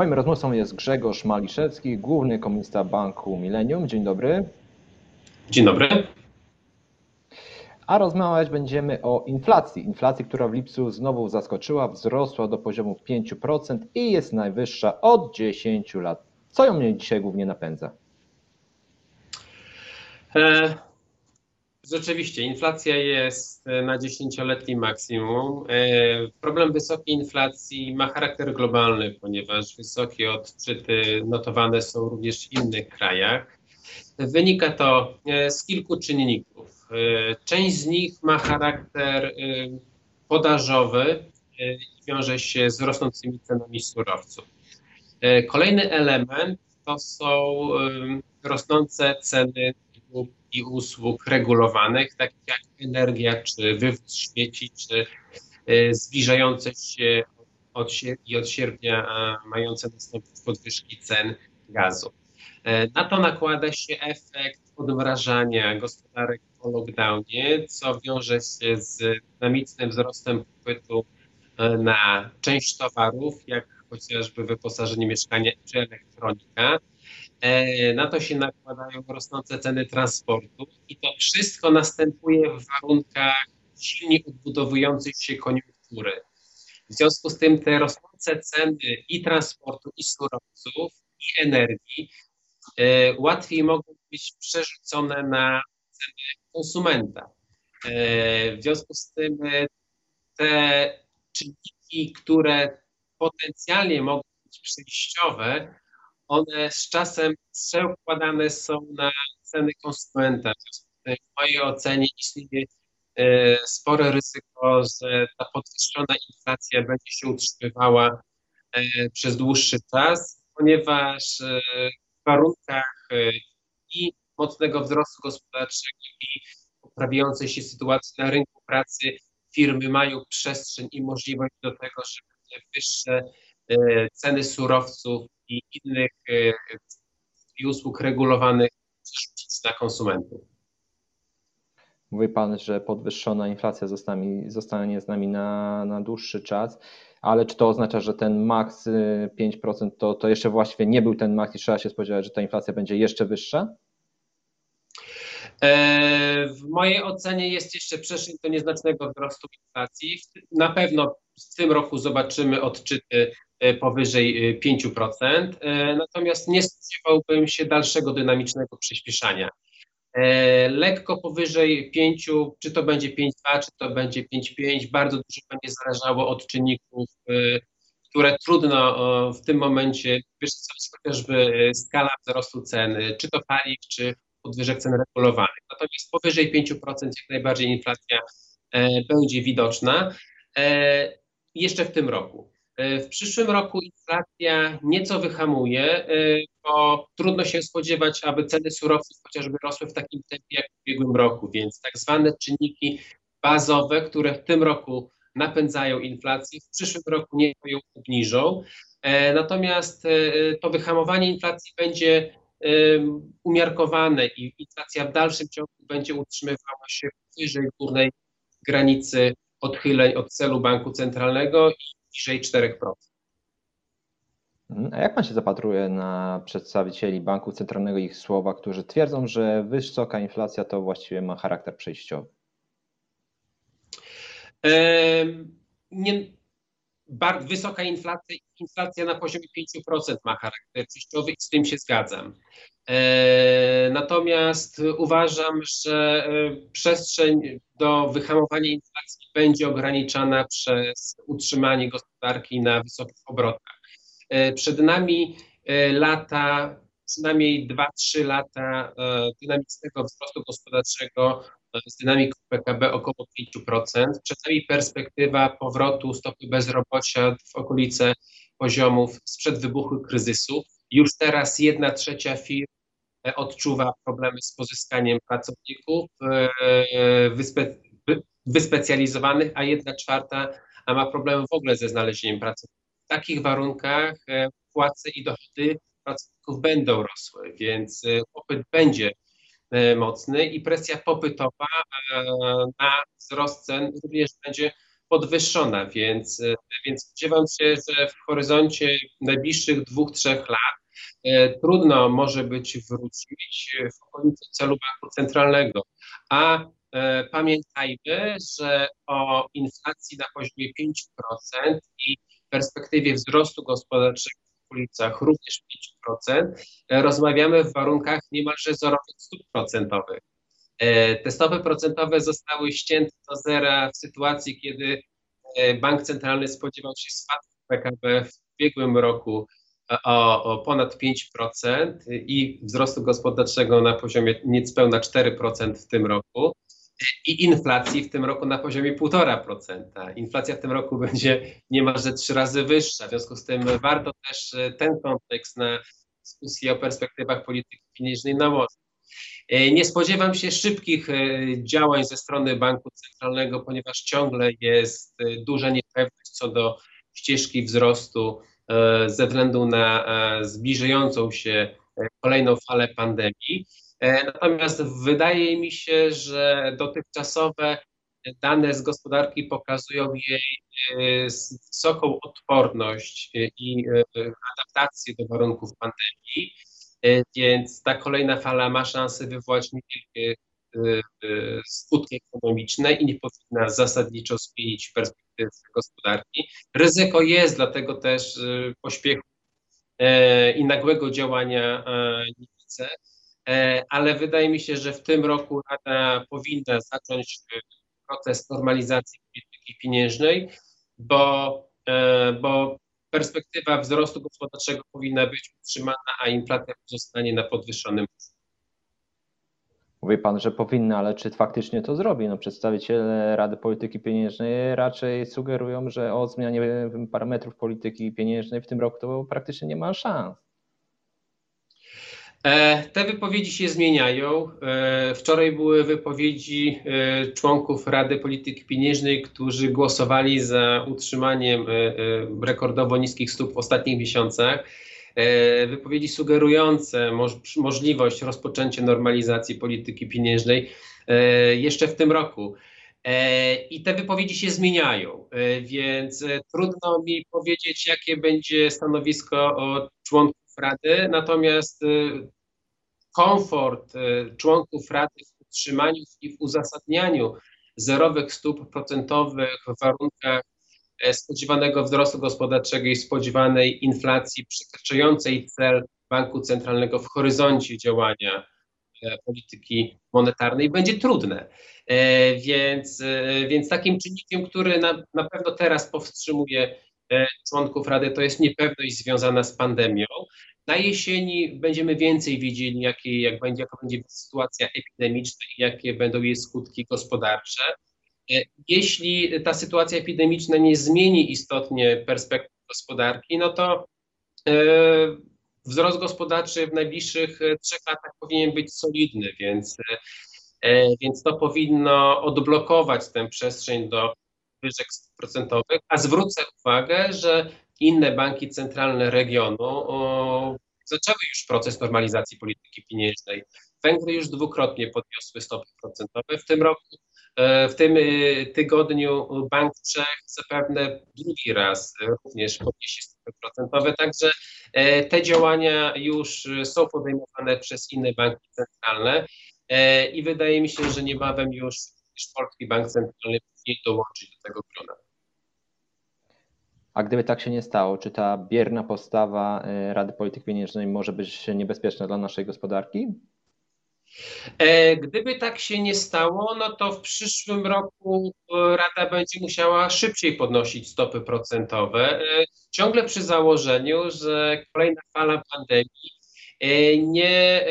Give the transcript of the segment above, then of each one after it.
Moim rozmówcą jest Grzegorz Maliszewski, główny komunista Banku Millennium. Dzień dobry. Dzień dobry. A rozmawiać będziemy o inflacji. Inflacji, która w lipcu znowu zaskoczyła, wzrosła do poziomu 5% i jest najwyższa od 10 lat. Co ją mnie dzisiaj głównie napędza? E, rzeczywiście, inflacja jest na dziesięcioletnim maksimum. E, problem wysokiej inflacji ma charakter globalny, ponieważ wysokie odczyty notowane są również w innych krajach. Wynika to e, z kilku czynników. Część z nich ma charakter podażowy i wiąże się z rosnącymi cenami surowców. Kolejny element to są rosnące ceny i usług regulowanych, takich jak energia, czy wywóz śmieci, czy e, zbliżające się od, i od sierpnia mające nastąpić podwyżki cen gazu. E, na to nakłada się efekt odmrażania gospodarek po lockdownie, co wiąże się z dynamicznym wzrostem popytu e, na część towarów, jak chociażby wyposażenie mieszkania czy elektronika. E, na to się nakładają rosnące ceny transportu i to wszystko następuje w warunkach silnie odbudowującej się koniunktury. W związku z tym te rosnące ceny i transportu, i surowców, i energii e, łatwiej mogą być przerzucone na ceny konsumenta. E, w związku z tym te czynniki, które potencjalnie mogą być przejściowe, one z czasem przekładane są na ceny konsumenta. W mojej ocenie istnieje e, spore ryzyko, że ta podwyższona inflacja będzie się utrzymywała e, przez dłuższy czas, ponieważ e, w warunkach i mocnego wzrostu gospodarczego i poprawiającej się sytuacji na rynku pracy firmy mają przestrzeń i możliwość do tego, żeby wyższe ceny surowców i innych e, i usług regulowanych przerzucić na konsumentów. Mówi Pan, że podwyższona inflacja zostanie, zostanie z nami na, na dłuższy czas, ale czy to oznacza, że ten maks 5% y, to, to jeszcze właściwie nie był ten maks i trzeba się spodziewać, że ta inflacja będzie jeszcze wyższa? E, w mojej ocenie jest jeszcze przestrzeń do nieznacznego wzrostu inflacji. Na pewno w tym roku zobaczymy odczyty E, powyżej 5%, e, e, natomiast nie spodziewałbym się dalszego dynamicznego przyspieszania. Lekko powyżej 5, czy to będzie 5,2, czy to będzie 5,5, bardzo dużo będzie zależało od czynników, które trudno w tym momencie wyszacować, chociażby skala wzrostu ceny, czy to paliw, czy podwyżek cen regulowanych. Natomiast powyżej 5% jak najbardziej inflacja będzie widoczna jeszcze w tym roku. E, w przyszłym roku inflacja nieco wyhamuje, e, bo trudno się spodziewać, aby ceny surowców chociażby rosły w takim tempie jak w ubiegłym roku, więc tak zwane czynniki bazowe, które w tym roku napędzają inflację, w przyszłym roku nie ją obniżą. E, natomiast to wyhamowanie inflacji będzie umiarkowane i inflacja w dalszym ciągu będzie utrzymywała się wyżej górnej granicy odchyleń od celu banku centralnego i niżej 4%. Mhm. A jak pan się zapatruje na przedstawicieli Banku Centralnego i ich słowa, którzy twierdzą, że wysoka inflacja to właściwie ma charakter przejściowy? Nie, bardzo wysoka inflacja, inflacja na poziomie 5% ma charakter przejściowy i z tym się zgadzam. E, natomiast uważam, że e, przestrzeń do wyhamowania inflacji będzie ograniczana przez utrzymanie gospodarki na wysokich obrotach. E, przed nami lata, przynajmniej 2-3 lata dynamicznego wzrostu gospodarczego z dynamiką PKB około 5%. Przed nami perspektywa powrotu stopy bezrobocia w okolice poziomów sprzed wybuchu kryzysu. Już teraz jedna trzecia firm odczuwa problemy z pozyskaniem pracowników e, wyspe, wyspecjalizowanych, a jedna czwarta ma problemy w ogóle ze znalezieniem pracy. W takich warunkach e, płace i dochody pracowników będą rosły, więc e, popyt będzie mocny i presja popytowa na wzrost cen również będzie podwyższona, więc, więc spodziewam się, że w horyzoncie najbliższych dwóch, trzech lat trudno może być wrócić w okolicy celu banku centralnego. A pamiętajmy, że o inflacji na poziomie 5% i perspektywie wzrostu gospodarczego w ulicach również 5%, rozmawiamy w warunkach niemalże zerowych stóp procentowych. E, te stopy procentowe zostały ścięte do zera w sytuacji, kiedy e, bank centralny spodziewał się spadku PKB w ubiegłym roku o, o, ponad 5% i wzrostu gospodarczego na poziomie niespełna 4% w tym roku i inflacji w tym roku na poziomie 1,5%. Inflacja w tym roku będzie niemalże trzy razy wyższa. W związku z tym warto też e, ten kontekst na dyskusję o perspektywach polityki pieniężnej nałożyć. E, nie spodziewam się szybkich e, działań ze strony banku centralnego, ponieważ ciągle jest duża niepewność co do ścieżki wzrostu ze względu na zbliżającą się kolejną falę pandemii. E, natomiast wydaje mi się, że dotychczasowe dane z gospodarki pokazują jej e, wysoką odporność i e, adaptację do warunków pandemii, więc ta kolejna fala ma szansę wywołać niewielkie skutki ekonomiczne i nie powinna zasadniczo zmienić perspektywy gospodarki. Ryzyko jest, dlatego też pośpiechu i nagłego działania nie widzę. E, ale wydaje mi się, że w tym roku Rada powinna zacząć e, proces normalizacji polityki pieniężnej, bo, e, bo perspektywa wzrostu gospodarczego powinna być utrzymana, a inflacja pozostanie na podwyższonym Mówi Pan, że powinna, ale czy faktycznie to zrobi? No, przedstawiciele Rady Polityki Pieniężnej raczej sugerują, że o zmianie parametrów polityki pieniężnej w tym roku to praktycznie nie ma szans. E, te wypowiedzi się zmieniają. E, wczoraj były wypowiedzi e, członków Rady Polityki Pieniężnej, którzy głosowali za utrzymaniem rekordowo niskich stóp w ostatnich miesiącach. Wypowiedzi sugerujące możliwość rozpoczęcia normalizacji polityki pieniężnej jeszcze w tym roku. I te wypowiedzi się zmieniają, więc trudno mi powiedzieć, jakie będzie stanowisko członków Rady, natomiast komfort członków Rady w utrzymaniu i w uzasadnianiu zerowych stóp procentowych w warunkach e, spodziewanego wzrostu gospodarczego i spodziewanej inflacji przekraczającej cel banku centralnego w horyzoncie działania e, polityki monetarnej będzie trudne. E, więc, więc takim czynnikiem, który na, na pewno teraz powstrzymuje członków Rady, to jest niepewność związana z pandemią. Na jesieni będziemy więcej wiedzieli, jakie, jak będzie, jaka będzie sytuacja epidemiczna i jakie będą jej skutki gospodarcze. E, jeśli ta sytuacja epidemiczna nie zmieni istotnie perspektyw gospodarki, no to e, wzrost gospodarczy w najbliższych e, trzech latach powinien być solidny, więc, więc to powinno odblokować tę przestrzeń do wyżek procentowych. A zwrócę uwagę, że inne banki centralne regionu zaczęły już proces normalizacji polityki pieniężnej. Węgry już dwukrotnie podniosły stopy procentowe w tym roku. E, w tym e, tygodniu Bank Czech zapewne drugi raz również podniesie stopy procentowe, także e, te działania już są podejmowane przez inne banki centralne i wydaje mi się, że niebawem już Polski Bank Centralny powinien dołączyć do tego grona. A gdyby tak się nie stało, czy ta bierna postawa Rady Polityki Pieniężnej może być niebezpieczna dla naszej gospodarki? E, gdyby tak się nie stało, no to w przyszłym roku e, Rada będzie musiała szybciej podnosić stopy procentowe, e, ciągle przy założeniu, że kolejna fala pandemii nie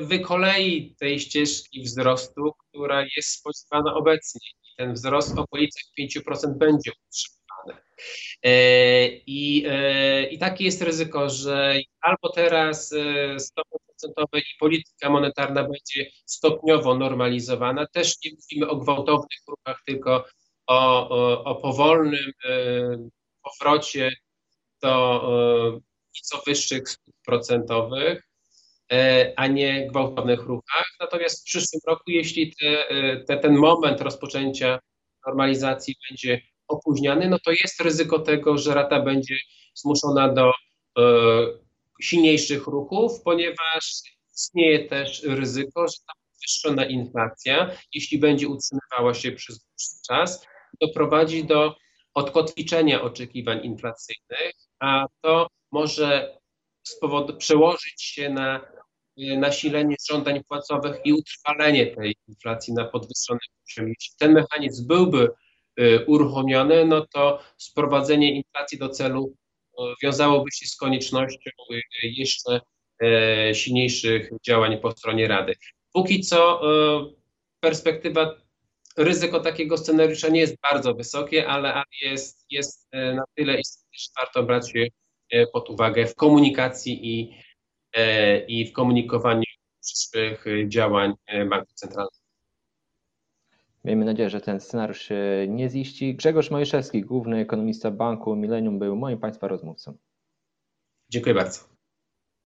wykolei tej ścieżki wzrostu, która jest spodziewana obecnie. Ten wzrost w okolicach 5% będzie utrzymany. E, I, I takie jest ryzyko, że albo teraz stopy procentowe i polityka monetarna będzie stopniowo normalizowana. Też nie mówimy o gwałtownych ruchach, tylko o, o, o powolnym powrocie do nieco wyższych stóp procentowych, a nie gwałtownych ruchach. Natomiast w przyszłym roku, jeśli te, te, ten moment rozpoczęcia normalizacji będzie opóźniany, no to jest ryzyko tego, że rata będzie zmuszona do e, silniejszych ruchów, ponieważ istnieje też ryzyko, że ta podwyższona inflacja, jeśli będzie utrzymywała się przez dłuższy czas, doprowadzi do odkotwiczenia oczekiwań inflacyjnych, a to może spowod- przełożyć się na e, nasilenie żądań płacowych i utrwalenie tej inflacji na podwyższonym poziomie. Jeśli ten mechanizm byłby e, uruchomiony, no to sprowadzenie inflacji do celu wiązałoby się z koniecznością jeszcze silniejszych działań po stronie Rady. Póki co perspektywa, ryzyko takiego scenariusza nie jest bardzo wysokie, ale jest, jest na tyle istotne, że warto brać je pod uwagę w komunikacji i, e, i w komunikowaniu przyszłych działań e, Banku Centralnego. Miejmy nadzieję, że ten scenariusz się nie ziści. Grzegorz Mojszewski, główny ekonomista banku Millennium, był moim Państwa rozmówcą. Dziękuję bardzo.